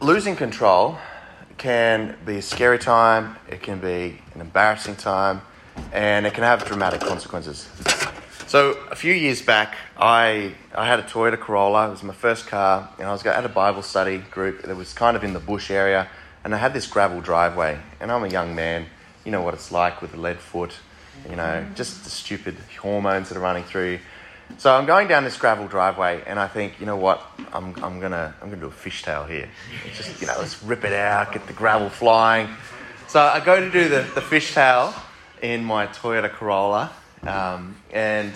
losing control can be a scary time, it can be an embarrassing time, and it can have dramatic consequences. So a few years back, I, I had a Toyota Corolla. It was my first car, and I was at a Bible study group that was kind of in the bush area, and I had this gravel driveway. And I'm a young man, you know what it's like with a lead foot, you know, just the stupid hormones that are running through. So I'm going down this gravel driveway, and I think, you know what, I'm, I'm gonna I'm gonna do a fishtail here. Just you know, let's rip it out, get the gravel flying. So I go to do the, the fishtail in my Toyota Corolla, um, and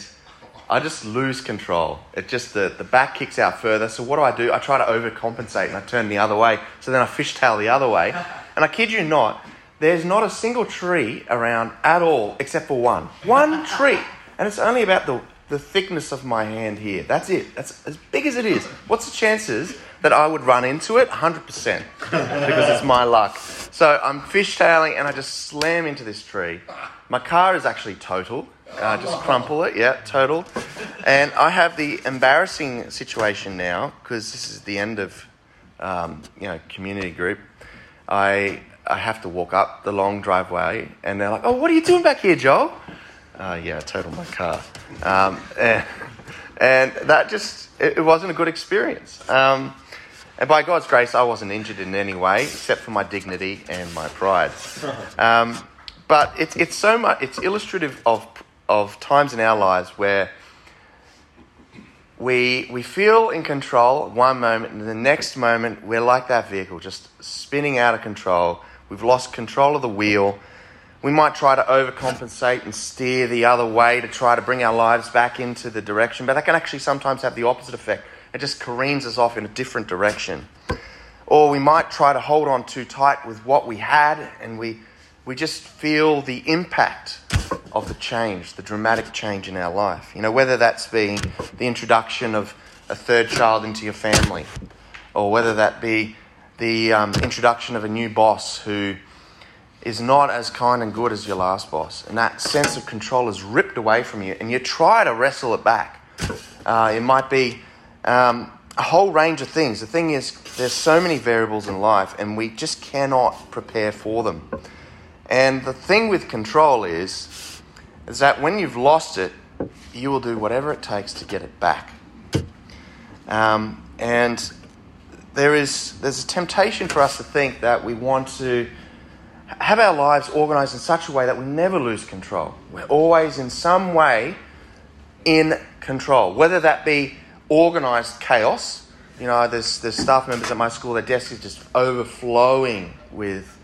I just lose control. It just the, the back kicks out further. So what do I do? I try to overcompensate and I turn the other way. So then I fishtail the other way, and I kid you not, there's not a single tree around at all except for one. One tree, and it's only about the the thickness of my hand here. That's it. That's as big as it is. What's the chances that I would run into it? 100%. because it's my luck. So I'm fishtailing and I just slam into this tree. My car is actually total. Uh, just crumple it, yeah, total. And I have the embarrassing situation now because this is the end of, um, you know, community group. I I have to walk up the long driveway, and they're like, "Oh, what are you doing back here, Joel?" Uh, yeah, I totaled my car. Um, and, and, that just, it, it, wasn't a good experience. Um, and by God's grace, I wasn't injured in any way, except for my dignity and my pride. Um, but it's, it's so much, it's illustrative of, of times in our lives where we, we feel in control one moment, and the next moment, we're like that vehicle, just spinning out of control. We've lost control of the wheel we might try to overcompensate and steer the other way to try to bring our lives back into the direction, but that can actually sometimes have the opposite effect. It just careens us off in a different direction. Or we might try to hold on too tight with what we had and we, we just feel the impact of the change, the dramatic change in our life. You know, whether that's being the introduction of a third child into your family, or whether that be the um, introduction of a new boss who is not as kind and good as your last boss. And that sense of control is ripped away from you, and you try to wrestle it back. Uh, it might be um, a whole range of things. The thing is, there's so many variables in life, and we just cannot prepare for them. And the thing with control is, is that when you've lost it, you will do whatever it takes to get it back. Um, and there is there's a temptation for us to think that we want to have our lives organized in such a way that we never lose control. We're always in some way in control, whether that be organized chaos. You know, there's, there's staff members at my school, their desk is just overflowing with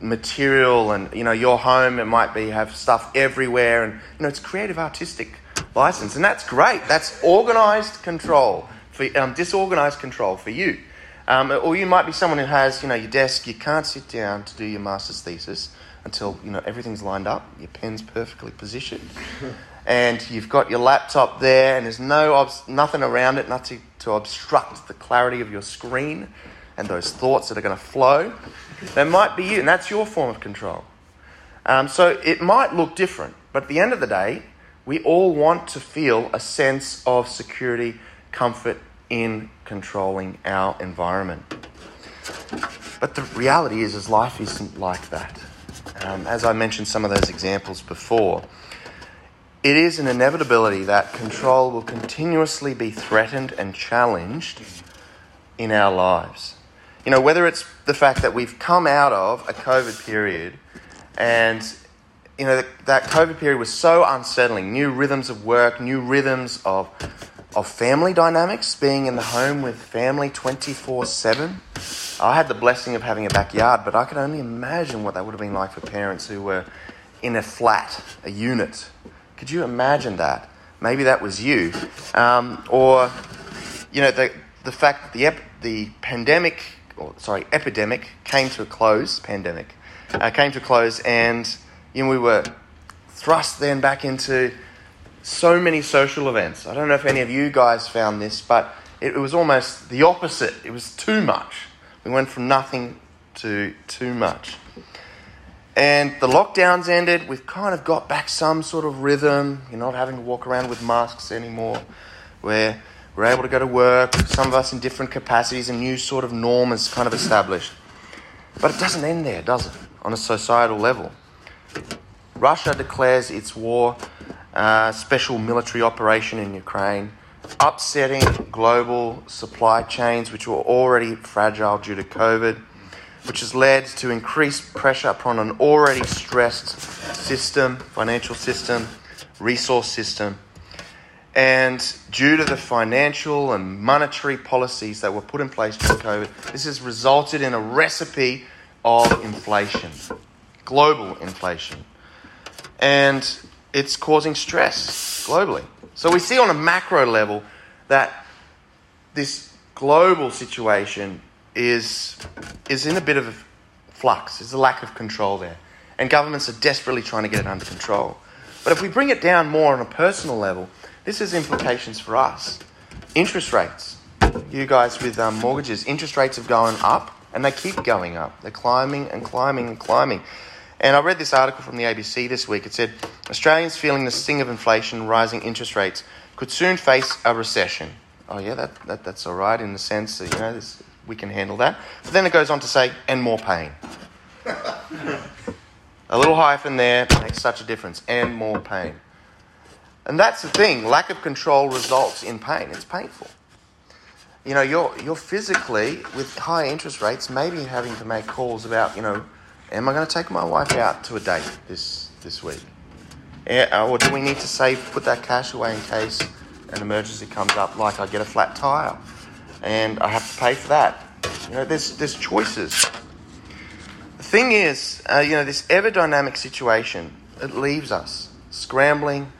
material, and you know, your home it might be have stuff everywhere, and you know, it's creative artistic license, and that's great. That's organized control for um, disorganized control for you. Um, or you might be someone who has, you know, your desk, you can't sit down to do your master's thesis until, you know, everything's lined up, your pen's perfectly positioned, and you've got your laptop there, and there's no obs- nothing around it, nothing to obstruct the clarity of your screen and those thoughts that are going to flow. That might be you, and that's your form of control. Um, so it might look different, but at the end of the day, we all want to feel a sense of security, comfort, in controlling our environment. But the reality is, is life isn't like that. Um, as I mentioned some of those examples before, it is an inevitability that control will continuously be threatened and challenged in our lives. You know, whether it's the fact that we've come out of a COVID period and you know, that COVID period was so unsettling. New rhythms of work, new rhythms of of family dynamics, being in the home with family 24 7. I had the blessing of having a backyard, but I can only imagine what that would have been like for parents who were in a flat, a unit. Could you imagine that? Maybe that was you. Um, or, you know, the, the fact that the, ep- the pandemic, or sorry, epidemic came to a close, pandemic, uh, came to a close, and you know, we were thrust then back into so many social events. I don't know if any of you guys found this, but it, was almost the opposite. It was too much. We went from nothing to too much. And the lockdowns ended. We've kind of got back some sort of rhythm. You're not having to walk around with masks anymore. We're, We're able to go to work, some of us in different capacities, a new sort of norm is kind of established. But it doesn't end there, does it? On a societal level. Russia declares its war uh, special military operation in Ukraine, upsetting global supply chains, which were already fragile due to COVID, which has led to increased pressure upon an already stressed system, financial system, resource system. And due to the financial and monetary policies that were put in place during COVID, this has resulted in a recipe of inflation, global inflation. And it's causing stress globally. So we see on a macro level that this global situation is, is in a bit of flux. There's a lack of control there. And governments are desperately trying to get it under control. But if we bring it down more on a personal level, this has implications for us. Interest rates. You guys with um, mortgages, interest rates have gone up and they keep going up. They're climbing and climbing and climbing. And I read this article from the ABC this week. It said Australians feeling the sting of inflation, rising interest rates, could soon face a recession. Oh, yeah, that, that, that's all right in the sense that, you know, this, we can handle that. But then it goes on to say, and more pain. a little hyphen there makes such a difference, and more pain. And that's the thing lack of control results in pain. It's painful. You know, you're, you're physically, with high interest rates, maybe having to make calls about, you know, am I going to take my wife out to a date this, this week? Uh, or do we need to save, put that cash away in case an emergency comes up, like I get a flat tire and I have to pay for that? You know, there's, there's choices. The thing is, uh, you know, this ever dynamic situation, it leaves us scrambling,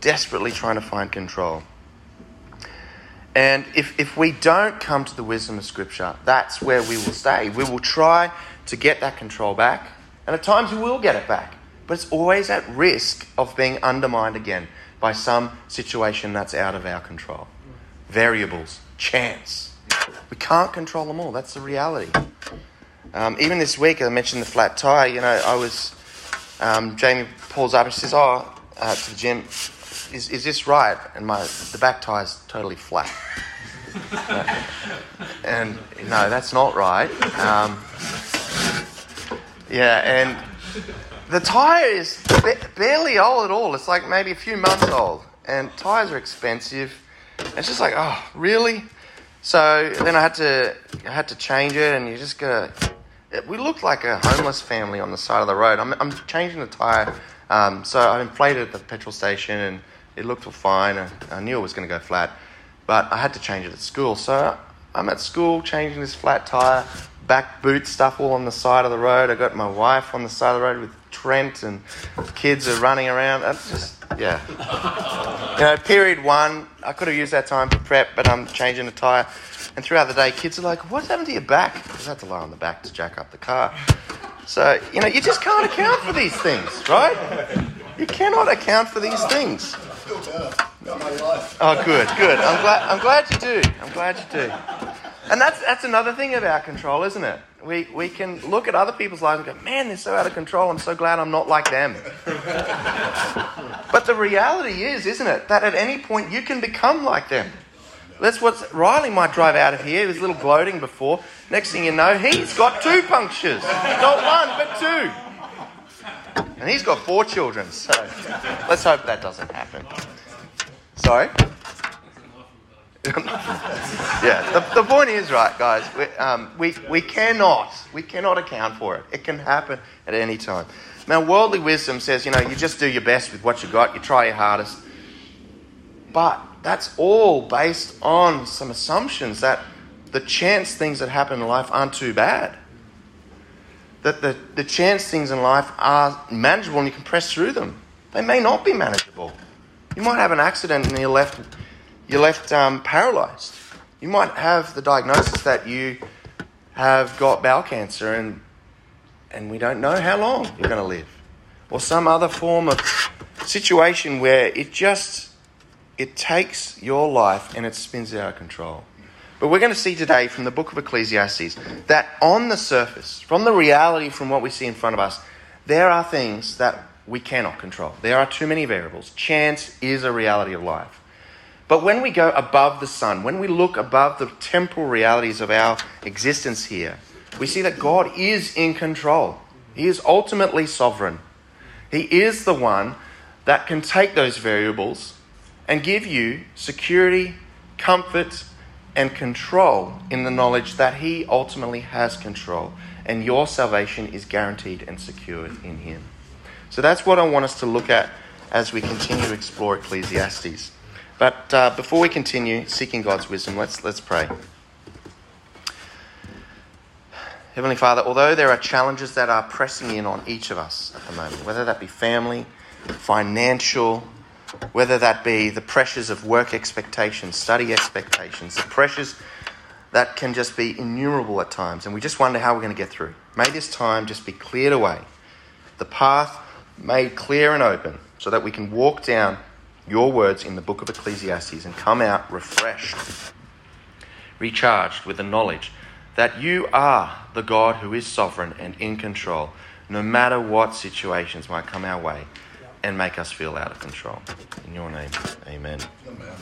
desperately trying to find control. And if, if we don't come to the wisdom of Scripture, that's where we will stay. We will try to get that control back, and at times we will get it back, but it's always at risk of being undermined again by some situation that's out of our control. Variables, chance. We can't control them all. That's the reality. Um, even this week, I mentioned the flat tire. You know, I was, um, Jamie pulls up and says, Oh, uh, to the gym, is, is this right? And my the back tire's totally flat. and no, that's not right. Um, yeah, and the tire is barely old at all. It's like maybe a few months old, and tires are expensive. It's just like, oh, really? So then I had to I had to change it, and you just gotta. We looked like a homeless family on the side of the road. I'm, I'm changing the tire, um, so I inflated at the petrol station, and it looked all fine. I, I knew it was going to go flat, but I had to change it at school. So I'm at school changing this flat tire, back boot stuff all on the side of the road. I got my wife on the side of the road with Trent, and kids are running around. That's just, yeah. you know, period one, I could have used that time for prep, but I'm changing the tyre. And throughout the day, kids are like, What's happened to your back? Because I had to lie on the back to jack up the car. So, you know, you just can't account for these things, right? You cannot account for these things. Oh, good, good. I'm glad, I'm glad you do. I'm glad you do. And that's, that's another thing about control, isn't it? We, we can look at other people's lives and go, man, they're so out of control. I'm so glad I'm not like them. but the reality is, isn't it, that at any point you can become like them. That's what Riley might drive out of here. He was a little gloating before. Next thing you know, he's got two punctures. Not one, but two. And he's got four children, so let's hope that doesn't happen. Sorry? yeah, the, the point is right, guys. We, um, we, we cannot we cannot account for it. It can happen at any time. Now, worldly wisdom says, you know, you just do your best with what you got. You try your hardest. But that's all based on some assumptions that the chance things that happen in life aren't too bad. That the, the chance things in life are manageable and you can press through them. They may not be manageable. You might have an accident and you're left you're left um, paralyzed. You might have the diagnosis that you have got bowel cancer and, and we don't know how long you're going to live. Or some other form of situation where it just it takes your life and it spins out of control. But we're going to see today from the book of Ecclesiastes that on the surface, from the reality from what we see in front of us, there are things that we cannot control. There are too many variables. Chance is a reality of life. But when we go above the sun, when we look above the temporal realities of our existence here, we see that God is in control. He is ultimately sovereign. He is the one that can take those variables and give you security, comfort, and control in the knowledge that He ultimately has control and your salvation is guaranteed and secured in Him. So that's what I want us to look at as we continue to explore Ecclesiastes. But uh, before we continue seeking God's wisdom, let's, let's pray. Heavenly Father, although there are challenges that are pressing in on each of us at the moment, whether that be family, financial, whether that be the pressures of work expectations, study expectations, the pressures that can just be innumerable at times, and we just wonder how we're going to get through. May this time just be cleared away, the path made clear and open, so that we can walk down your words in the book of Ecclesiastes and come out refreshed, recharged with the knowledge that you are the God who is sovereign and in control, no matter what situations might come our way and make us feel out of control. In your name, amen. amen.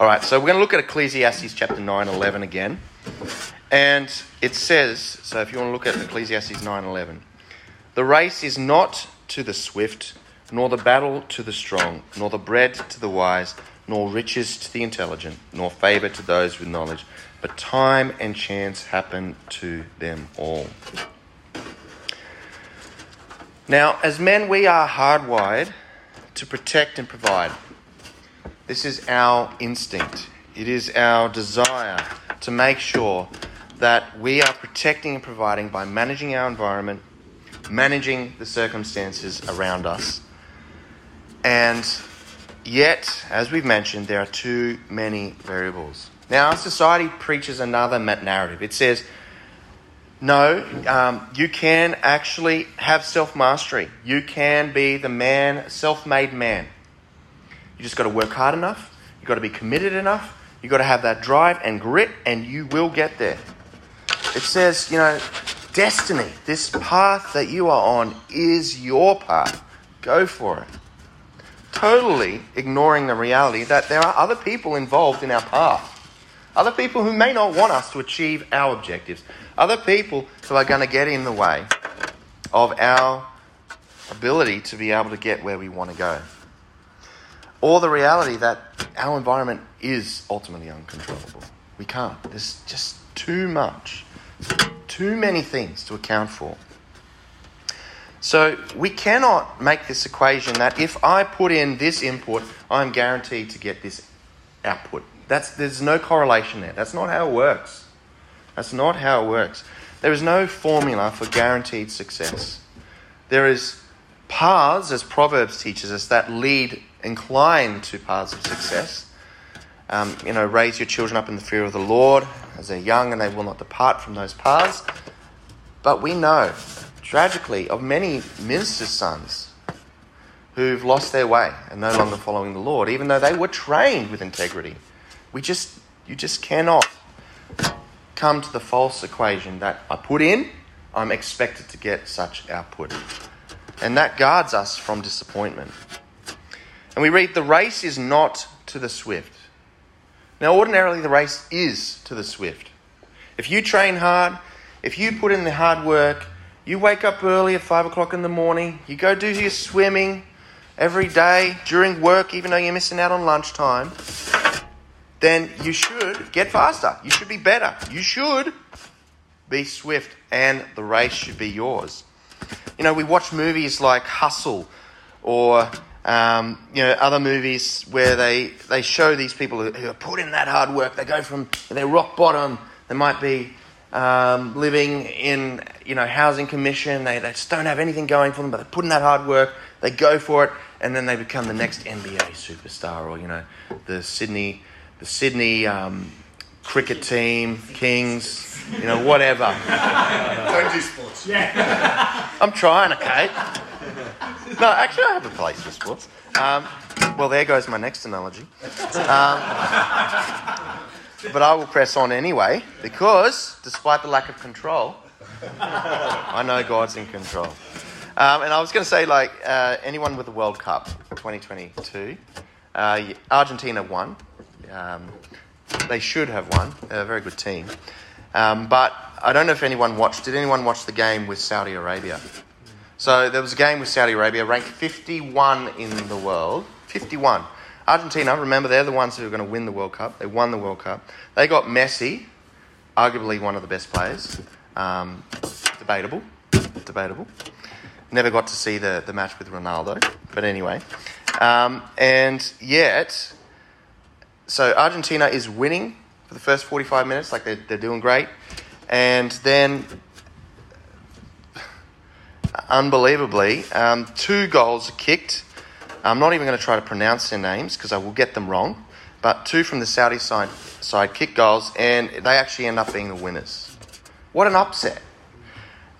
All right, so we're going to look at Ecclesiastes chapter 9 11 again. And it says, so if you want to look at Ecclesiastes 9 11, the race is not to the swift nor the battle to the strong, nor the bread to the wise, nor riches to the intelligent, nor favor to those with knowledge, but time and chance happen to them all. Now, as men, we are hardwired to protect and provide. This is our instinct. It is our desire to make sure that we are protecting and providing by managing our environment, managing the circumstances around us, and yet, as we've mentioned, there are too many variables. Now, our society preaches another narrative. It says, no, um, you can actually have self mastery. You can be the man, self made man. You just got to work hard enough. You've got to be committed enough. You've got to have that drive and grit, and you will get there. It says, you know, destiny, this path that you are on is your path. Go for it totally ignoring the reality that there are other people involved in our path. Other people who may not want us to achieve our objectives. Other people who are going to get in the way of our ability to be able to get where we want to go. Or the reality that our environment is ultimately uncontrollable. We can't. There's just too much, too many things to account for. So we cannot make this equation that if I put in this input, I'm guaranteed to get this output. That's, there's no correlation there. That's not how it works. That's not how it works. There is no formula for guaranteed success. There is paths, as Proverbs teaches us, that lead, incline to paths of success. Um, you know, raise your children up in the fear of the Lord as they're young and they will not depart from those paths. But we know tragically, of many ministers' sons who've lost their way and no longer following the Lord, even though they were trained with integrity. We just, you just cannot come to the false equation that I put in, I'm expected to get such output. And that guards us from disappointment. And we read, the race is not to the swift. Now, ordinarily, the race is to the swift. If you train hard, if you put in the hard work, you wake up early at 5 o'clock in the morning, you go do your swimming every day during work, even though you're missing out on lunchtime, then you should get faster. You should be better. You should be swift, and the race should be yours. You know, we watch movies like Hustle or um, you know other movies where they, they show these people who, who put in that hard work. They go from their rock bottom. They might be um, living in you know housing commission. They, they just don't have anything going for them, but they put in that hard work. They go for it, and then they become the next NBA superstar, or you know the Sydney the Sydney um, cricket team, Kings, you know whatever. don't do sports. Yeah. I'm trying, okay. No, actually, I have a place for sports. Um, well, there goes my next analogy. Um, but I will press on anyway because, despite the lack of control, I know God's in control. Um, and I was going to say, like, uh, anyone with the World Cup 2022, uh, Argentina won. Um, they should have won. They're a very good team. Um, but I don't know if anyone watched. Did anyone watch the game with Saudi Arabia? So there was a game with Saudi Arabia, ranked 51 in the world. 51. Argentina, remember, they're the ones who are going to win the World Cup. They won the World Cup. They got Messi, arguably one of the best players. Um, debatable. Debatable. Never got to see the, the match with Ronaldo. But anyway. Um, and yet, so Argentina is winning for the first 45 minutes, like they're, they're doing great. And then, unbelievably, um, two goals kicked. I'm not even going to try to pronounce their names because I will get them wrong. But two from the Saudi side, side kick goals, and they actually end up being the winners. What an upset.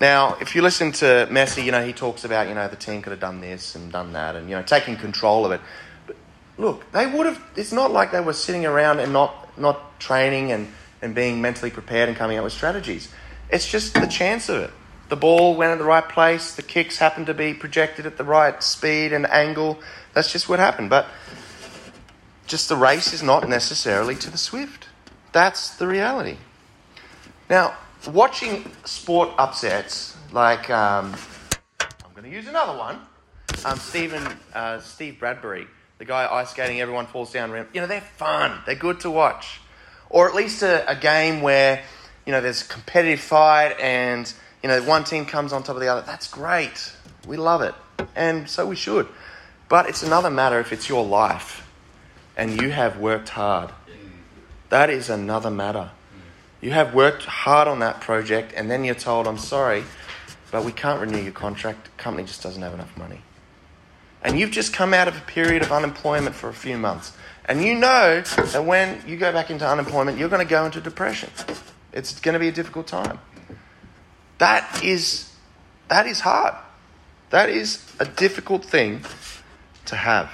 Now, if you listen to Messi, you know, he talks about, you know, the team could have done this and done that and, you know, taking control of it. But look, they would have, it's not like they were sitting around and not, not training and, and being mentally prepared and coming up with strategies. It's just the chance of it. The ball went at the right place, the kicks happened to be projected at the right speed and angle. That's just what happened. But just the race is not necessarily to the swift. That's the reality. Now, watching sport upsets, like um, I'm going to use another one. Um, Stephen, uh, Steve Bradbury, the guy ice skating, everyone falls down. You know, they're fun. They're good to watch, or at least a, a game where you know there's a competitive fight and you know, one team comes on top of the other. That's great. We love it. And so we should. But it's another matter if it's your life and you have worked hard. That is another matter. You have worked hard on that project and then you're told, I'm sorry, but we can't renew your contract. The company just doesn't have enough money. And you've just come out of a period of unemployment for a few months. And you know that when you go back into unemployment, you're going to go into depression. It's going to be a difficult time. That is, that is hard. That is a difficult thing to have.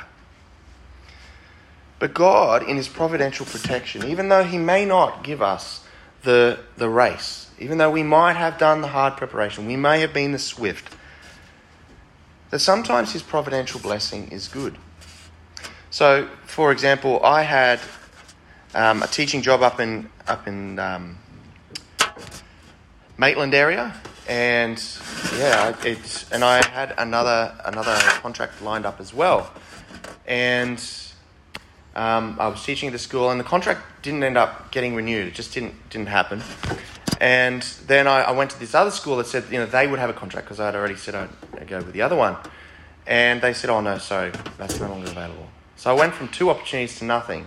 But God, in His providential protection, even though He may not give us the, the race, even though we might have done the hard preparation, we may have been the swift, that sometimes His providential blessing is good. So, for example, I had um, a teaching job up in up in um, Maitland area, and yeah, it's and I had another another contract lined up as well, and um, I was teaching at the school, and the contract didn't end up getting renewed. It just didn't didn't happen. And then I, I went to this other school that said you know they would have a contract because I had already said I'd go with the other one, and they said, oh no, sorry, that's no longer available. So I went from two opportunities to nothing,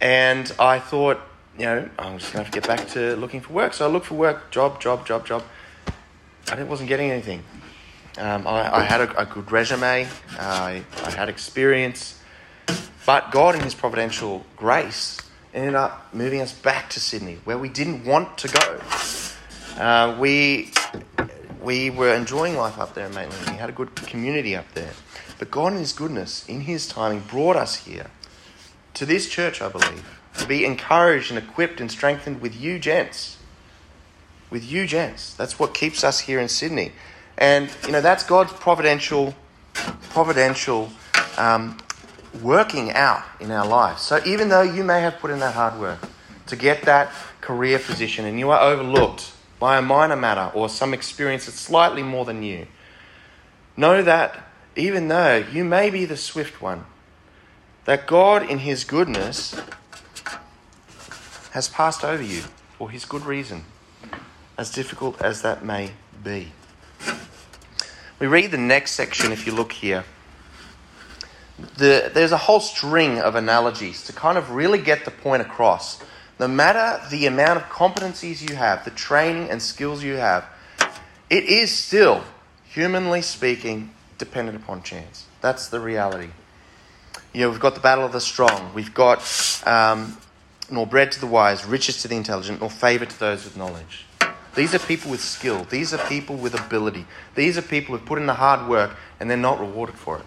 and I thought you know, I'm just going to have to get back to looking for work. So I looked for work, job, job, job, job. I wasn't getting anything. Um, I, I, had a, a, good resume, I, I had experience, but God, in His providential grace, ended up moving us back to Sydney, where we didn't want to go. Uh, we, we were enjoying life up there in Maitland. We had a good community up there. But God, in His goodness, in His timing, brought us here to this church, I believe to be encouraged and equipped and strengthened with you, gents. With you, gents. That's what keeps us here in Sydney. And, you know, that's God's providential, providential um, working out in our lives. So even though you may have put in that hard work to get that career position and you are overlooked by a minor matter or some experience that's slightly more than you, know that even though you may be the swift one, that God, in His goodness, has passed over you for his good reason, as difficult as that may be. We read the next section if you look here. The, there's a whole string of analogies to kind of really get the point across. No matter the amount of competencies you have, the training and skills you have, it is still, humanly speaking, dependent upon chance. That's the reality. You know, we've got the battle of the strong. We've got um, nor bread to the wise, riches to the intelligent, nor favour to those with knowledge. These are people with skill. These are people with ability. These are people who've put in the hard work and they're not rewarded for it.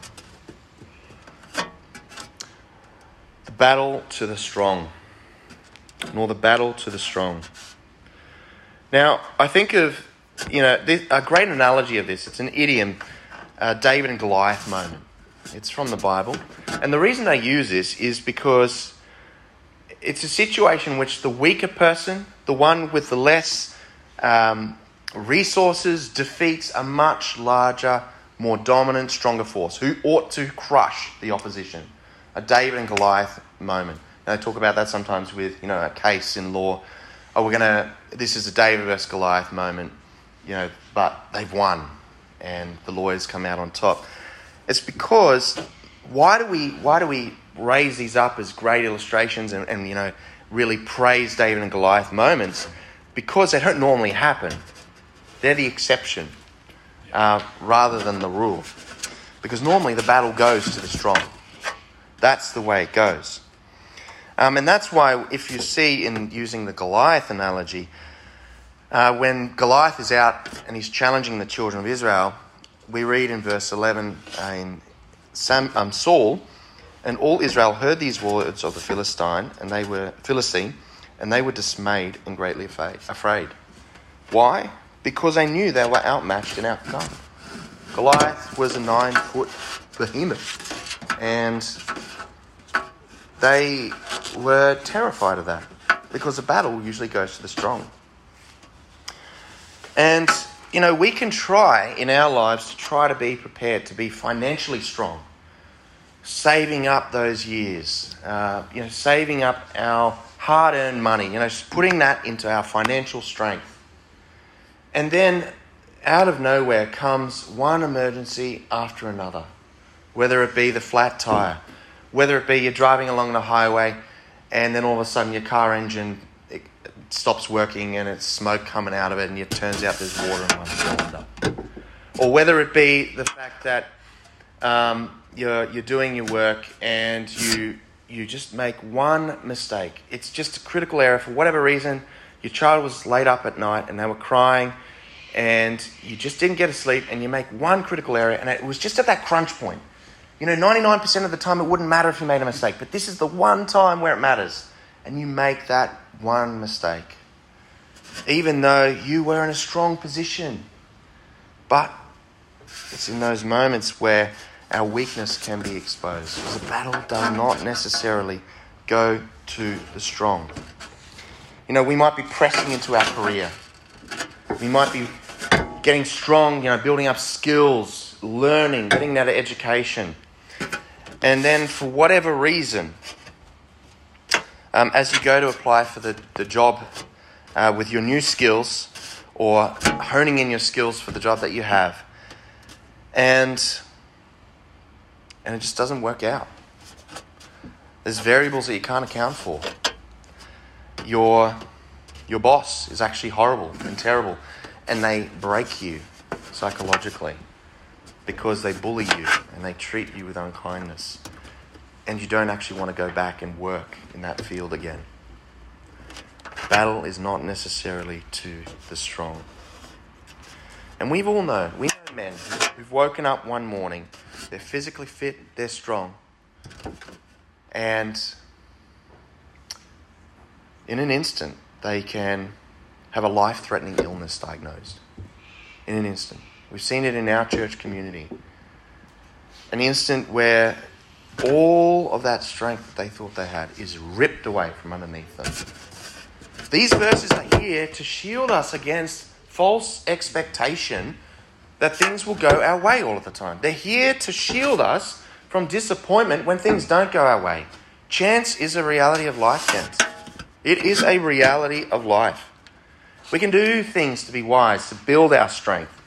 The battle to the strong, nor the battle to the strong. Now, I think of you know, this, a great analogy of this, it's an idiom, uh, David and Goliath moment. It's from the Bible. And the reason they use this is because it's a situation in which the weaker person, the one with the less um, resources, defeats a much larger, more dominant, stronger force who ought to crush the opposition. A David and Goliath moment. And they talk about that sometimes with, you know, a case in law. Oh, we're going to, this is a David versus Goliath moment, you know, but they've won and the lawyers come out on top. It's because why do we, why do we raise these up as great illustrations and, and you know, really praise David and Goliath moments? Because they don't normally happen. They're the exception uh, rather than the rule. Because normally the battle goes to the strong. That's the way it goes. Um, and that's why, if you see in using the Goliath analogy, uh, when Goliath is out and he's challenging the children of Israel, we read in verse 11 uh, in Sam, um, Saul, and all Israel heard these words of the Philistine, and they were Philistine, and they were dismayed and greatly afraid. Why? Because they knew they were outmatched and outgunned. Goliath was a nine foot behemoth, and they were terrified of that because the battle usually goes to the strong. And, you know, we can try in our lives to try to be prepared, to be financially strong, saving up those years, uh, you know, saving up our hard earned money, you know, putting that into our financial strength. And then out of nowhere comes one emergency after another, whether it be the flat tire, whether it be you're driving along the highway and then all of a sudden your car engine stops working and it's smoke coming out of it and it turns out there's water in one cylinder. Or whether it be the fact that um, you're, you're doing your work and you, you just make one mistake. It's just a critical error for whatever reason. Your child was laid up at night and they were crying and you just didn't get to sleep and you make one critical error and it was just at that crunch point. You know, 99% of the time it wouldn't matter if you made a mistake, but this is the one time where it matters. And you make that one mistake, even though you were in a strong position. But it's in those moments where our weakness can be exposed. The battle does not necessarily go to the strong. You know, we might be pressing into our career. We might be getting strong, you know, building up skills, learning, getting that education. And then, for whatever reason, um, as you go to apply for the, the job uh, with your new skills or honing in your skills for the job that you have. And, and it just doesn't work out. There's variables that you can't account for. Your, your boss is actually horrible and terrible, and they break you psychologically because they bully you and they treat you with unkindness and you don't actually want to go back and work in that field again. Battle is not necessarily to the strong. And we've all known, we know men who've woken up one morning, they're physically fit, they're strong, and in an instant, they can have a life threatening illness diagnosed. In an instant. We've seen it in our church community. An instant where all of that strength that they thought they had is ripped away from underneath them. These verses are here to shield us against false expectation that things will go our way all of the time. They're here to shield us from disappointment when things don't go our way. Chance is a reality of life. It is a reality of life. We can do things to be wise, to build our strength.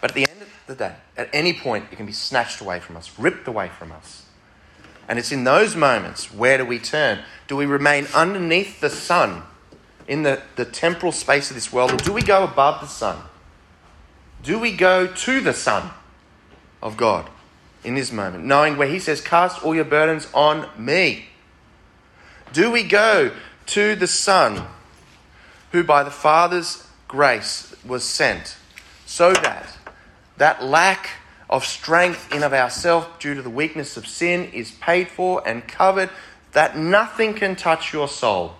But at the end of the day. At any point, it can be snatched away from us, ripped away from us. And it's in those moments where do we turn? Do we remain underneath the sun in the, the temporal space of this world, or do we go above the sun? Do we go to the Son of God in this moment, knowing where He says, Cast all your burdens on me? Do we go to the Son who, by the Father's grace, was sent so that that lack of strength in of ourselves due to the weakness of sin is paid for and covered, that nothing can touch your soul.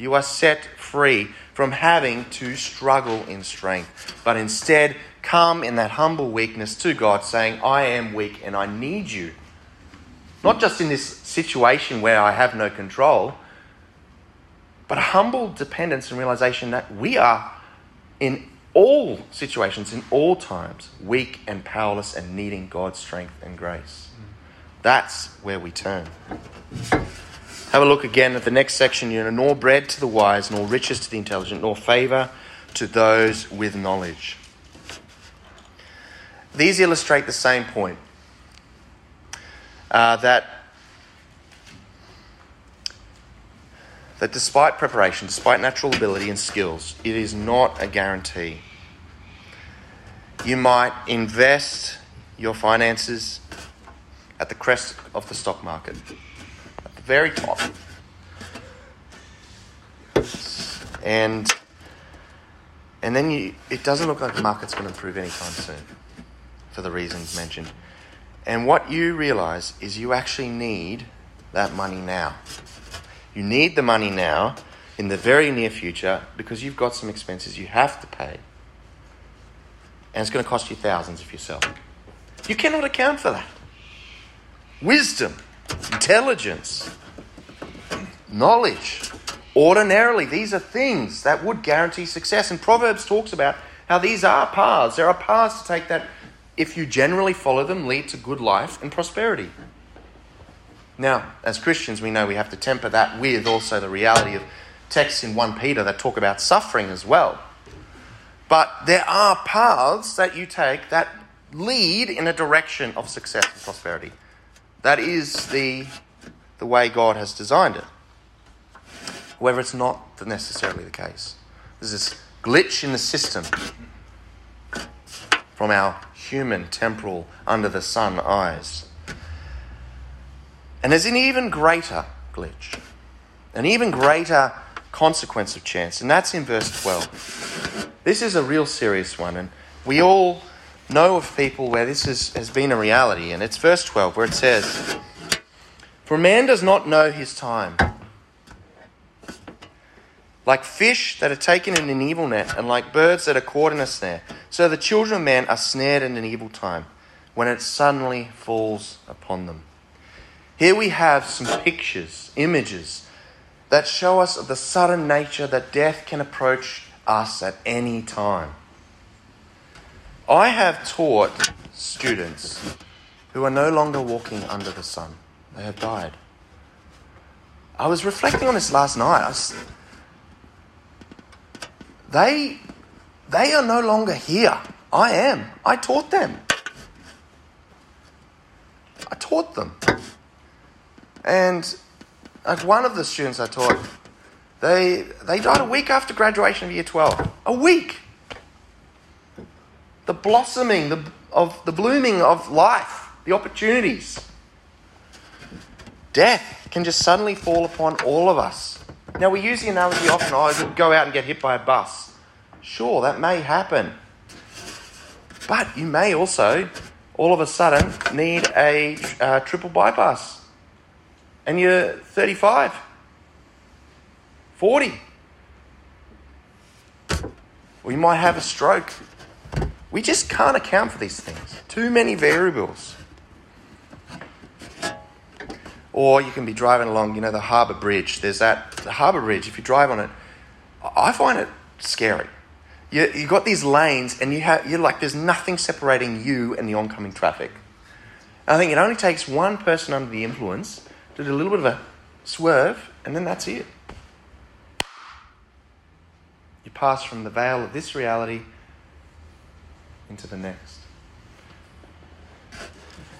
You are set free from having to struggle in strength, but instead come in that humble weakness to God, saying, I am weak and I need you. Not just in this situation where I have no control, but humble dependence and realization that we are in all situations, in all times, weak and powerless and needing God's strength and grace. That's where we turn. Have a look again at the next section. You know, nor bread to the wise, nor riches to the intelligent, nor favor to those with knowledge. These illustrate the same point uh, that, that despite preparation, despite natural ability and skills, it is not a guarantee. You might invest your finances at the crest of the stock market very top. And and then you, it doesn't look like the market's going to improve anytime soon for the reasons mentioned. And what you realize is you actually need that money now. You need the money now in the very near future because you've got some expenses you have to pay. And it's going to cost you thousands if you sell. You cannot account for that. Wisdom, intelligence, knowledge. Ordinarily, these are things that would guarantee success. And Proverbs talks about how these are paths. There are paths to take that, if you generally follow them, lead to good life and prosperity. Now, as Christians, we know we have to temper that with also the reality of texts in 1 Peter that talk about suffering as well. But there are paths that you take that lead in a direction of success and prosperity. That is the, the way God has designed it. However, it's not necessarily the case. There's this glitch in the system from our human, temporal, under the sun eyes. And there's an even greater glitch, an even greater consequence of chance, and that's in verse 12. This is a real serious one, and we all know of people where this is, has been a reality, and it's verse 12 where it says, For man does not know his time like fish that are taken in an evil net, and like birds that are caught in a snare. So the children of man are snared in an evil time, when it suddenly falls upon them. Here we have some pictures, images, that show us of the sudden nature that death can approach us at any time. I have taught students who are no longer walking under the sun, they have died. I was reflecting on this last night. I was, they, they are no longer here. I am. I taught them. I taught them. And like one of the students I taught, they, they died a week after graduation of year 12. A week. The blossoming, the, of the blooming of life, the opportunities. Death can just suddenly fall upon all of us. Now, we use the analogy often, oh, I go out and get hit by a bus. Sure, that may happen. But you may also, all of a sudden, need a uh, triple bypass. And you're 35, 40. Or you might have a stroke. We just can't account for these things. Too many variables. Or you can be driving along, you know, the harbour bridge. There's that, the harbour bridge, if you drive on it, I find it scary. You, you've got these lanes, and you have, you're like, there's nothing separating you and the oncoming traffic. And I think it only takes one person under the influence to do a little bit of a swerve, and then that's it. You pass from the veil of this reality into the next.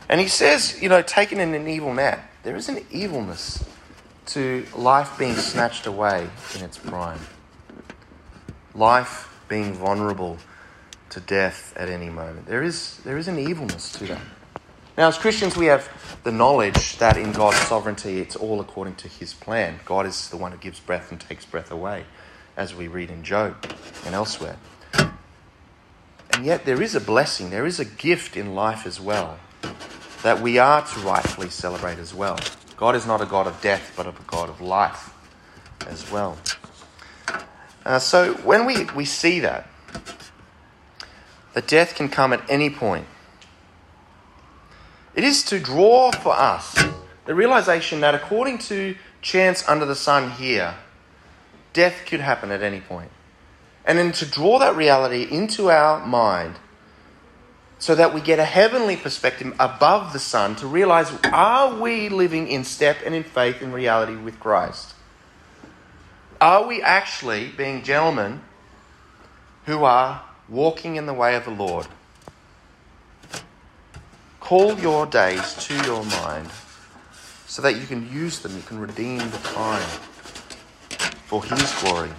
And he says, you know, taken in an evil net there is an evilness to life being snatched away in its prime, life being vulnerable to death at any moment. There is, there is an evilness to that. Now, as Christians, we have the knowledge that in God's sovereignty, it's all according to His plan. God is the one who gives breath and takes breath away, as we read in Job and elsewhere. And yet, there is a blessing, there is a gift in life as well that we are to rightfully celebrate as well. God is not a God of death, but of a God of life as well. Uh, so when we, we see that, that death can come at any point, it is to draw for us the realization that according to chance under the sun here, death could happen at any point. And then to draw that reality into our mind so that we get a heavenly perspective above the sun to realize are we living in step and in faith and reality with Christ? Are we actually being gentlemen who are walking in the way of the Lord? Call your days to your mind so that you can use them, you can redeem the time for His glory.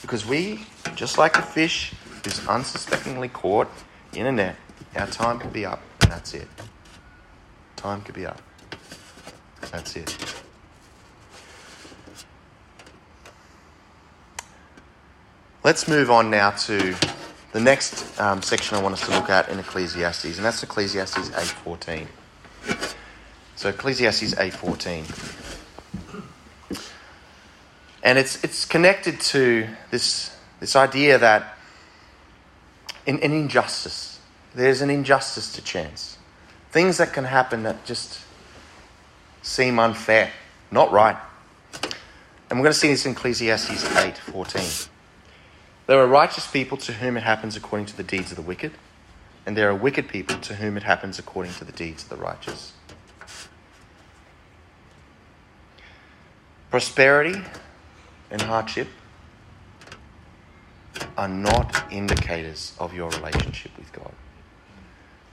Because we, just like a fish who's unsuspectingly caught in a net, our time could be up, and that's it. Time could be up. That's it. Let's move on now to the next um, section I want us to look at in Ecclesiastes, and that's Ecclesiastes 8.14. So Ecclesiastes 8.14. And it's, it's connected to this, this idea that in, in injustice, there's an injustice to chance. Things that can happen that just seem unfair, not right. And we're going to see this in Ecclesiastes 8:14. There are righteous people to whom it happens according to the deeds of the wicked, and there are wicked people to whom it happens according to the deeds of the righteous. Prosperity and hardship are not indicators of your relationship with God.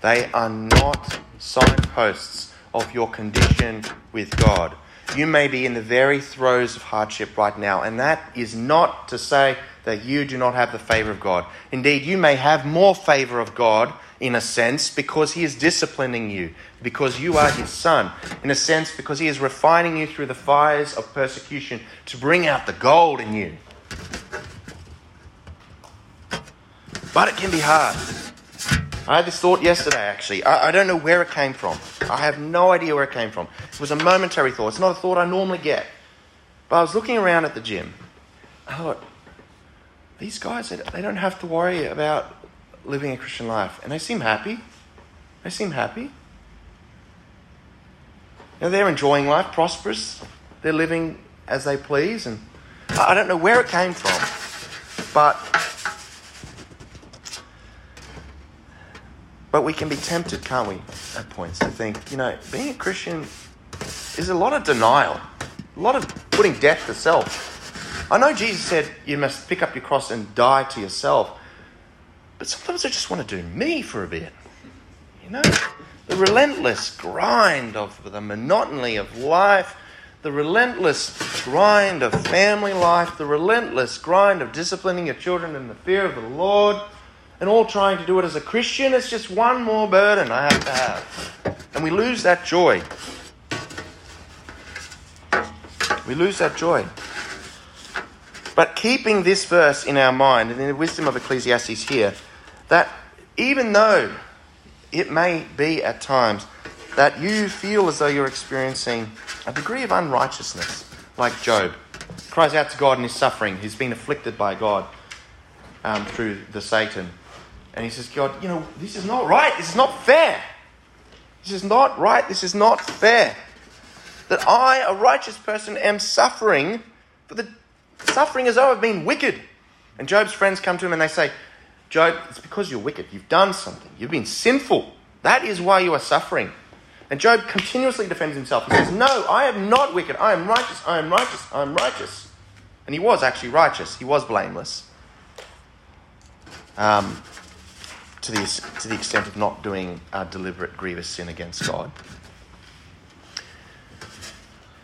They are not signposts of your condition with God. You may be in the very throes of hardship right now, and that is not to say that you do not have the favor of God. Indeed, you may have more favor of God in a sense because He is disciplining you, because you are His Son, in a sense because He is refining you through the fires of persecution to bring out the gold in you. But it can be hard. I had this thought yesterday, actually. I, I, don't know where it came from. I have no idea where it came from. It was a momentary thought. It's not a thought I normally get. But I was looking around at the gym. I thought, these guys, they don't have to worry about living a Christian life. And they seem happy. They seem happy. You know, they're enjoying life, prosperous. They're living as they please. And I don't know where it came from. But But we can be tempted, can't we, at points to think, you know, being a Christian is a lot of denial, a lot of putting death to self. I know Jesus said you must pick up your cross and die to yourself, but sometimes I just want to do me for a bit. You know, the relentless grind of the monotony of life, the relentless grind of family life, the relentless grind of disciplining your children in the fear of the Lord and all trying to do it as a Christian. It's just one more burden I have to have. And we lose that joy. We lose that joy. But keeping this verse in our mind and in the wisdom of Ecclesiastes here, that even though it may be at times that you feel as though you're experiencing a degree of unrighteousness, like Job, cries out to God in his suffering, he's been afflicted by God um, through the Satan. And he says, God, you know, this is not right. This is not fair. This is not right. This is not fair. That I, a righteous person, am suffering for the suffering as though I've been wicked. And Job's friends come to him and they say, Job, it's because you're wicked. You've done something. You've been sinful. That is why you are suffering. And Job continuously defends himself. He says, No, I am not wicked. I am righteous. I am righteous. I am righteous. And he was actually righteous. He was blameless. Um, to the, to the extent of not doing a deliberate, grievous sin against God.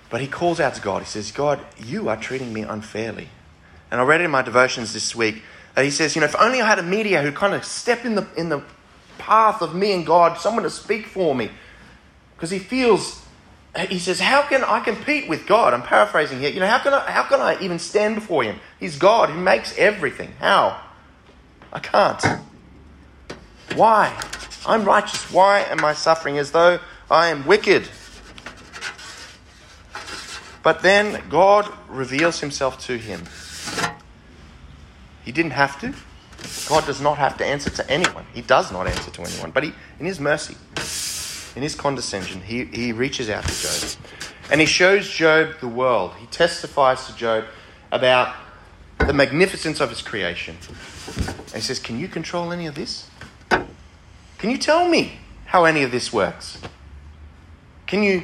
But he calls out to God. He says, God, you are treating me unfairly. And I read it in my devotions this week that he says, you know, if only I had a mediator who kind of step in the, in the path of me and God, someone to speak for me. Because he feels, he says, how can I compete with God? I'm paraphrasing here. You know, how can I, how can I even stand before him? He's God who makes everything. How? I can't. Why? I'm righteous. Why am I suffering as though I am wicked? But then God reveals himself to him. He didn't have to. God does not have to answer to anyone. He does not answer to anyone. But he, in His mercy, in His condescension, He, he reaches out to Job. And He shows Job the world. He testifies to Job about the magnificence of His creation. And He says, Can you control any of this? Can you tell me how any of this works? Can you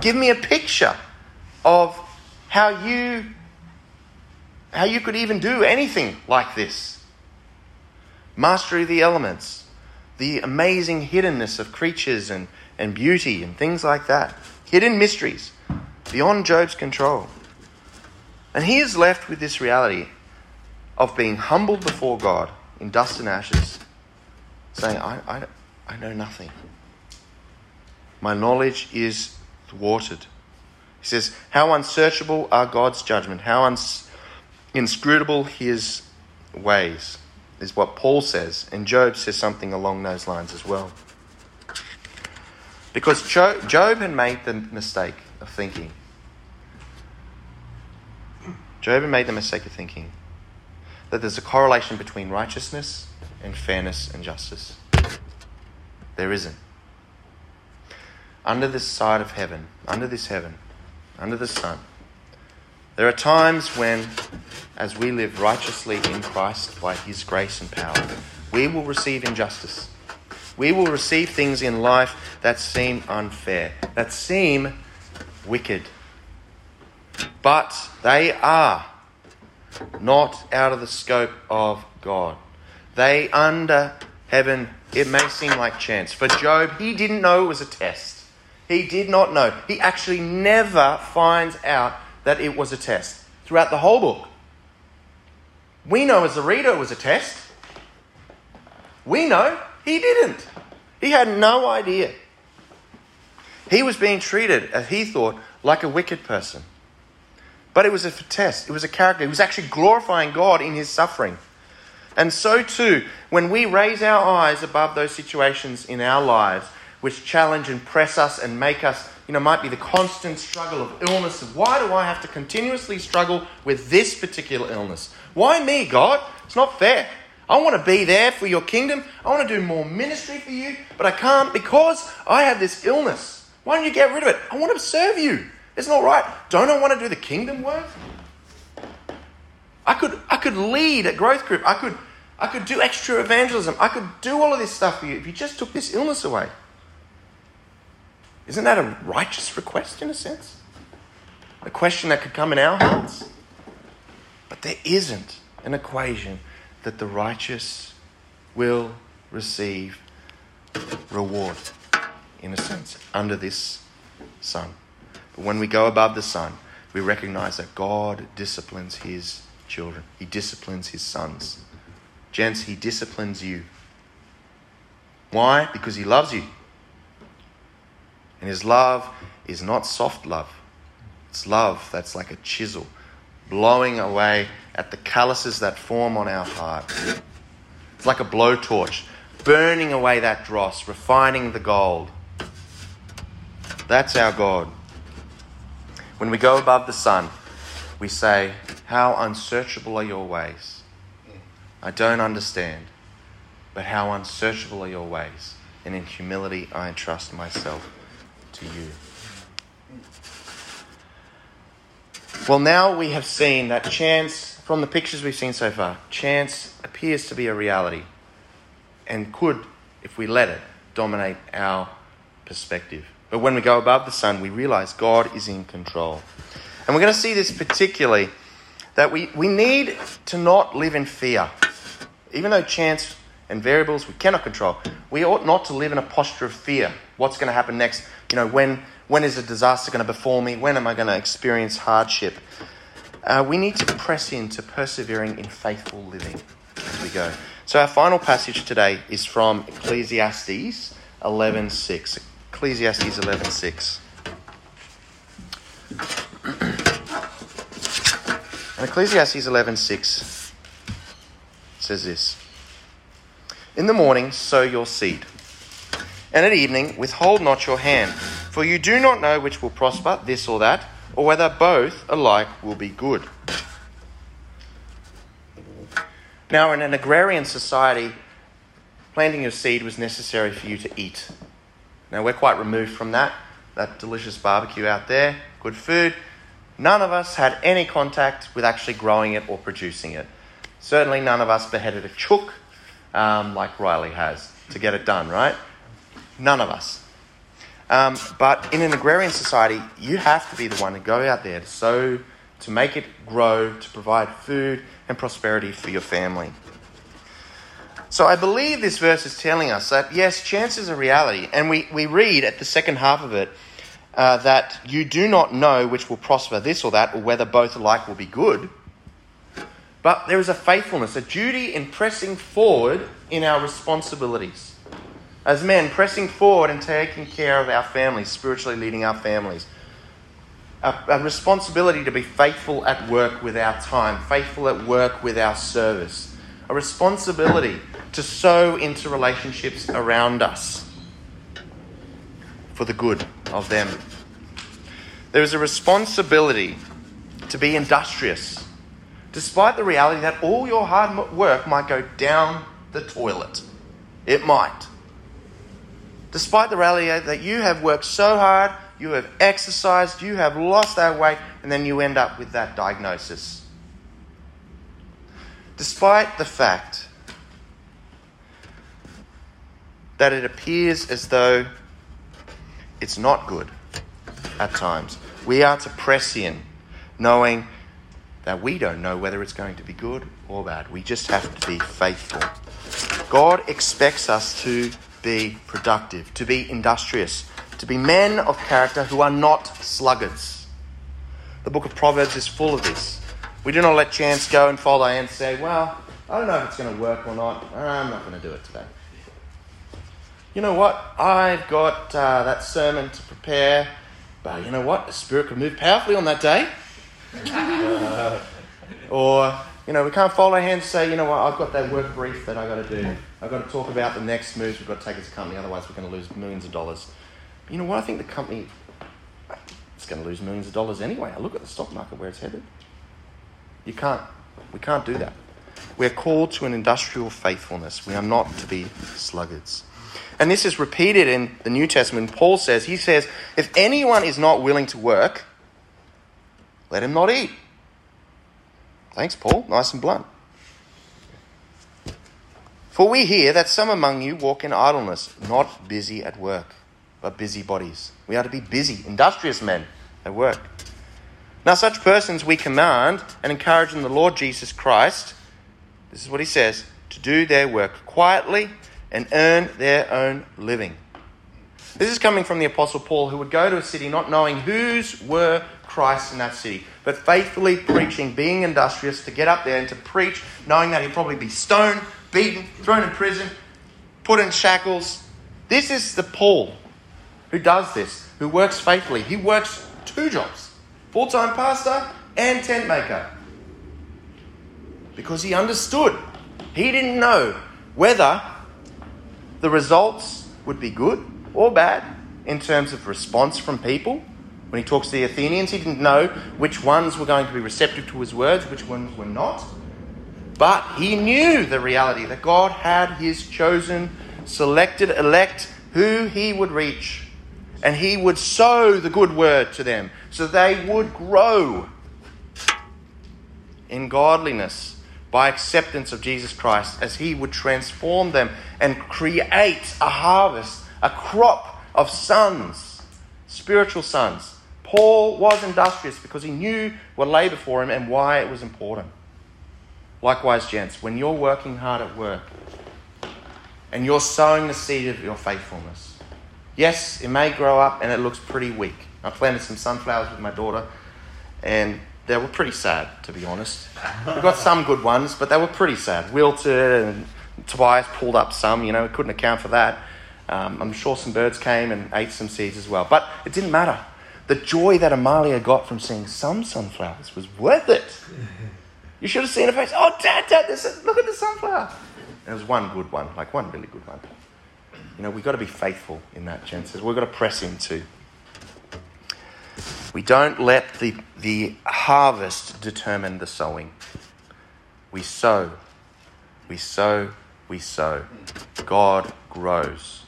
give me a picture of how you how you could even do anything like this? Mastery of the elements, the amazing hiddenness of creatures and, and beauty and things like that. Hidden mysteries beyond Job's control. And he is left with this reality of being humbled before God in dust and ashes, saying, I, I, I know nothing. My knowledge is thwarted. He says, How unsearchable are God's judgment, how uns- inscrutable his ways, is what Paul says. And Job says something along those lines as well. Because Job, Job had made the mistake of thinking. Job had made the mistake of thinking that there's a correlation between righteousness and fairness and justice. There isn't. Under this side of heaven, under this heaven, under the sun, there are times when, as we live righteously in Christ by His grace and power, we will receive injustice. We will receive things in life that seem unfair, that seem wicked. But they are not out of the scope of God. They under heaven, it may seem like chance. For Job, he didn't know it was a test. He did not know. He actually never finds out that it was a test throughout the whole book. We know as a reader it was a test. We know he didn't. He had no idea. He was being treated, as he thought, like a wicked person. But it was a test, it was a character. He was actually glorifying God in his suffering. And so too, when we raise our eyes above those situations in our lives which challenge and press us and make us, you know, might be the constant struggle of illness why do I have to continuously struggle with this particular illness? Why me, God? It's not fair. I want to be there for your kingdom. I want to do more ministry for you, but I can't because I have this illness. Why don't you get rid of it? I want to serve you. It's not right. Don't I want to do the kingdom work? I could, I could lead a growth group. I could, I could do extra evangelism. I could do all of this stuff for you if you just took this illness away. Isn't that a righteous request in a sense? A question that could come in our hearts? But there isn't an equation that the righteous will receive reward, in a sense, under this sun. But when we go above the sun, we recognize that God disciplines his children, he disciplines his sons. Gents, he disciplines you. Why? Because he loves you. And his love is not soft love, it's love that's like a chisel, blowing away at the calluses that form on our heart. It's like a blowtorch, burning away that dross, refining the gold. That's our God. When we go above the sun, we say, How unsearchable are your ways? I don't understand, but how unsearchable are your ways? And in humility, I entrust myself to you. Well, now we have seen that chance, from the pictures we've seen so far, chance appears to be a reality and could, if we let it, dominate our perspective. But when we go above the sun, we realize God is in control. And we're going to see this particularly that we, we need to not live in fear. Even though chance and variables we cannot control, we ought not to live in a posture of fear. What's going to happen next? You know, when, when is a disaster going to befall me? When am I going to experience hardship? Uh, we need to press into persevering in faithful living as we go. So our final passage today is from Ecclesiastes 11.6. Ecclesiastes 11.6. Ecclesiastes 11:6 says this: In the morning sow your seed, and at evening withhold not your hand, for you do not know which will prosper, this or that, or whether both alike will be good. Now, in an agrarian society, planting your seed was necessary for you to eat. Now, we're quite removed from that. That delicious barbecue out there, good food. None of us had any contact with actually growing it or producing it. Certainly, none of us beheaded a chook um, like Riley has to get it done, right? None of us. Um, but in an agrarian society, you have to be the one to go out there to sow, to make it grow, to provide food and prosperity for your family. So I believe this verse is telling us that yes, chance is a reality. And we, we read at the second half of it uh, that you do not know which will prosper, this or that, or whether both alike will be good. But there is a faithfulness, a duty in pressing forward in our responsibilities. As men, pressing forward and taking care of our families, spiritually leading our families. A, a responsibility to be faithful at work with our time, faithful at work with our service. A responsibility to sow into relationships around us for the good of them. There is a responsibility to be industrious, despite the reality that all your hard work might go down the toilet. It might. Despite the reality that you have worked so hard, you have exercised, you have lost that weight, and then you end up with that diagnosis. Despite the fact that it appears as though it's not good at times. We are to press in, knowing that we don't know whether it's going to be good or bad. We just have to be faithful. God expects us to be productive, to be industrious, to be men of character who are not sluggards. The book of Proverbs is full of this. We do not let chance go and fold our hands and say, Well, I don't know if it's going to work or not. I'm not going to do it today you know what? I've got uh, that sermon to prepare, but you know what? The Spirit could move powerfully on that day. uh, or, you know, we can't fold our hands and say, you know what? I've got that work brief that I've got to do. I've got to talk about the next moves we've got to take as a company, otherwise, we're going to lose millions of dollars. But you know what? I think the company is going to lose millions of dollars anyway. I look at the stock market where it's headed. You can't, we can't do that. We're called to an industrial faithfulness. We are not to be sluggards. And this is repeated in the New Testament. Paul says, he says, if anyone is not willing to work, let him not eat. Thanks, Paul. Nice and blunt. For we hear that some among you walk in idleness, not busy at work, but busy bodies. We are to be busy, industrious men at work. Now, such persons we command and encourage in the Lord Jesus Christ, this is what he says, to do their work quietly and earn their own living. This is coming from the Apostle Paul, who would go to a city not knowing whose were Christ in that city, but faithfully preaching, being industrious to get up there and to preach, knowing that he'd probably be stoned, beaten, thrown in prison, put in shackles. This is the Paul who does this, who works faithfully. He works two jobs full time pastor and tent maker. Because he understood. He didn't know whether the results would be good or bad in terms of response from people. When he talks to the Athenians, he didn't know which ones were going to be receptive to his words, which ones were not. But he knew the reality that God had his chosen, selected, elect, who he would reach. And he would sow the good word to them so they would grow in godliness by acceptance of Jesus Christ as he would transform them and create a harvest, a crop of sons, spiritual sons. Paul was industrious because he knew what lay before him and why it was important. Likewise, gents, when you're working hard at work and you're sowing the seed of your faithfulness, yes, it may grow up and it looks pretty weak. I planted some sunflowers with my daughter, and they were pretty sad, to be honest. We got some good ones, but they were pretty sad. Wilted and Tobias pulled up some, you know, we couldn't account for that. Um, I'm sure some birds came and ate some seeds as well. But it didn't matter. The joy that Amalia got from seeing some sunflowers was worth it. You should have seen her face. Oh, Dad, Dad, is, look at the sunflower. It was one good one, like one really good one. You know, we've got to be faithful in that, Jen We've got to press into. We don't let the, the harvest determine the sowing. We sow We sow, we sow. God grows.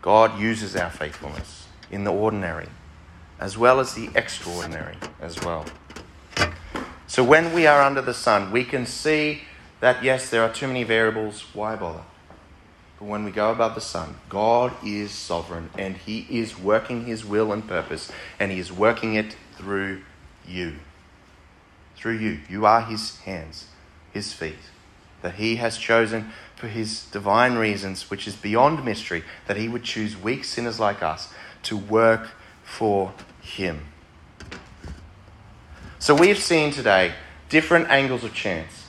God uses our faithfulness in the ordinary as well as the extraordinary as well. So when we are under the sun, we can see that yes, there are too many variables. Why bother? But when we go above the sun, God is sovereign and He is working His will and purpose, and He is working it through you. Through you. You are His hands, His feet, that He has chosen for His divine reasons, which is beyond mystery, that He would choose weak sinners like us to work for Him. So we've seen today different angles of chance.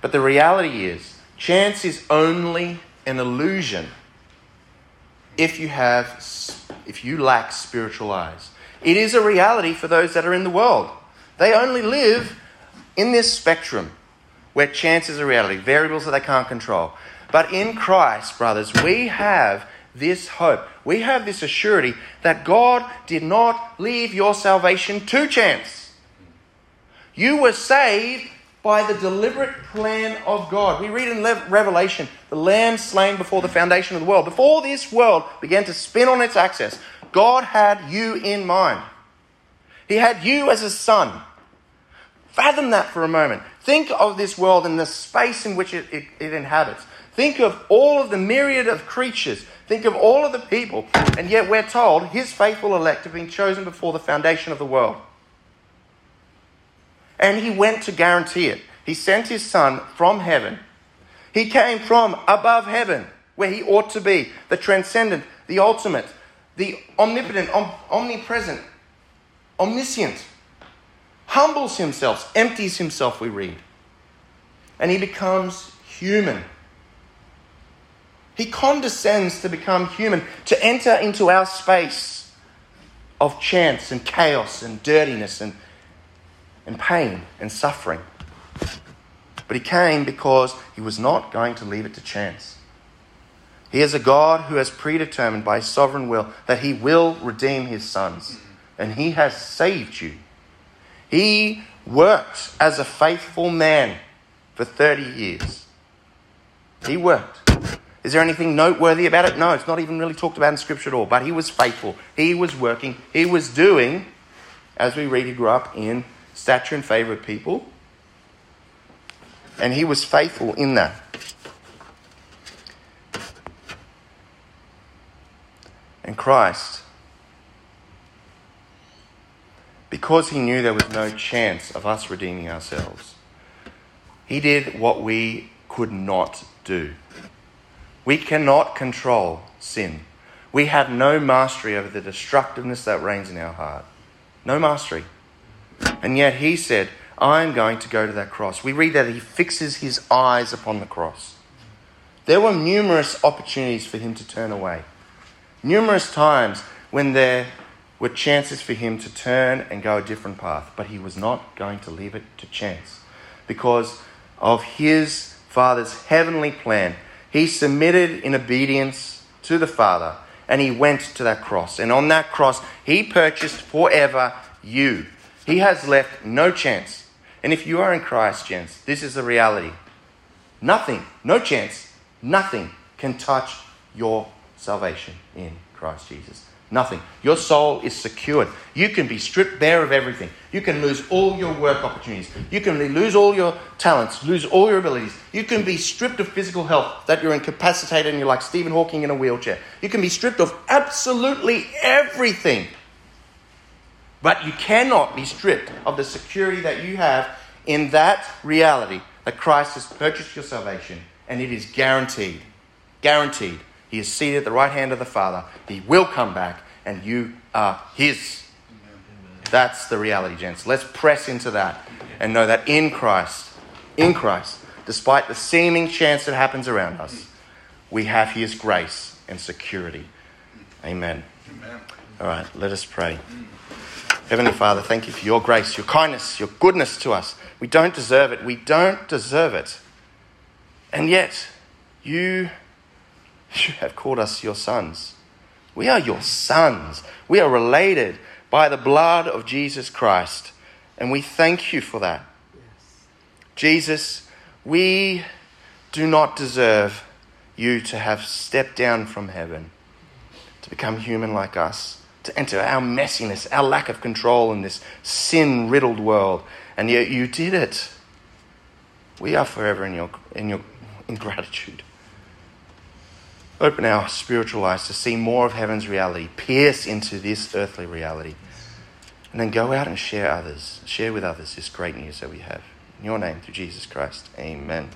But the reality is, chance is only an illusion if you have if you lack spiritual eyes. It is a reality for those that are in the world. They only live in this spectrum where chance is a reality, variables that they can't control. But in Christ, brothers, we have this hope. We have this assurity that God did not leave your salvation to chance. You were saved by the deliberate plan of God. We read in Revelation, the lamb slain before the foundation of the world. Before this world began to spin on its axis, God had you in mind. He had you as a son. Fathom that for a moment. Think of this world and the space in which it, it, it inhabits. Think of all of the myriad of creatures. Think of all of the people. And yet we're told his faithful elect have been chosen before the foundation of the world. And he went to guarantee it. He sent his son from heaven. He came from above heaven, where he ought to be the transcendent, the ultimate, the omnipotent, om- omnipresent, omniscient. Humbles himself, empties himself, we read. And he becomes human. He condescends to become human, to enter into our space of chance and chaos and dirtiness and and pain and suffering. But he came because he was not going to leave it to chance. He is a God who has predetermined by his sovereign will that he will redeem his sons, and he has saved you. He worked as a faithful man for 30 years. He worked. Is there anything noteworthy about it? No, it's not even really talked about in Scripture at all. But he was faithful. He was working. He was doing, as we read, he grew up in stature and favor of people. And he was faithful in that. And Christ, because he knew there was no chance of us redeeming ourselves, he did what we could not do. We cannot control sin. We have no mastery over the destructiveness that reigns in our heart. No mastery. And yet he said, I'm going to go to that cross. We read that he fixes his eyes upon the cross. There were numerous opportunities for him to turn away. Numerous times when there were chances for him to turn and go a different path, but he was not going to leave it to chance because of his Father's heavenly plan. He submitted in obedience to the Father and he went to that cross. And on that cross, he purchased forever you he has left no chance. And if you are in Christ, gents, this is the reality. Nothing, no chance, nothing can touch your salvation in Christ Jesus. Nothing. Your soul is secured. You can be stripped bare of everything. You can lose all your work opportunities. You can lose all your talents, lose all your abilities. You can be stripped of physical health, that you're incapacitated and you're like Stephen Hawking in a wheelchair. You can be stripped of absolutely everything but you cannot be stripped of the security that you have in that reality that Christ has purchased your salvation and it is guaranteed. Guaranteed. He is seated at the right hand of the Father. He will come back and you are His. That's the reality, gents. Let's press into that and know that in Christ, in Christ, despite the seeming chance that happens around us, we have His grace and security. Amen. Amen. All right, let us pray. Heavenly Father, thank you for your grace, your kindness, your goodness to us. We don't deserve it. We don't deserve it. And yet, you, you have called us your sons. We are your sons. We are related by the blood of Jesus Christ. And we thank you for that. Yes. Jesus, we do not deserve you to have stepped down from heaven, to become human like us, to enter our messiness, our lack of control in this sin riddled world. And yet you did it. We are forever in your, in your in gratitude. Open our spiritual eyes to see more of heaven's reality, pierce into this earthly reality, and then go out and share others, share with others this great news that we have. In your name, through Jesus Christ. Amen.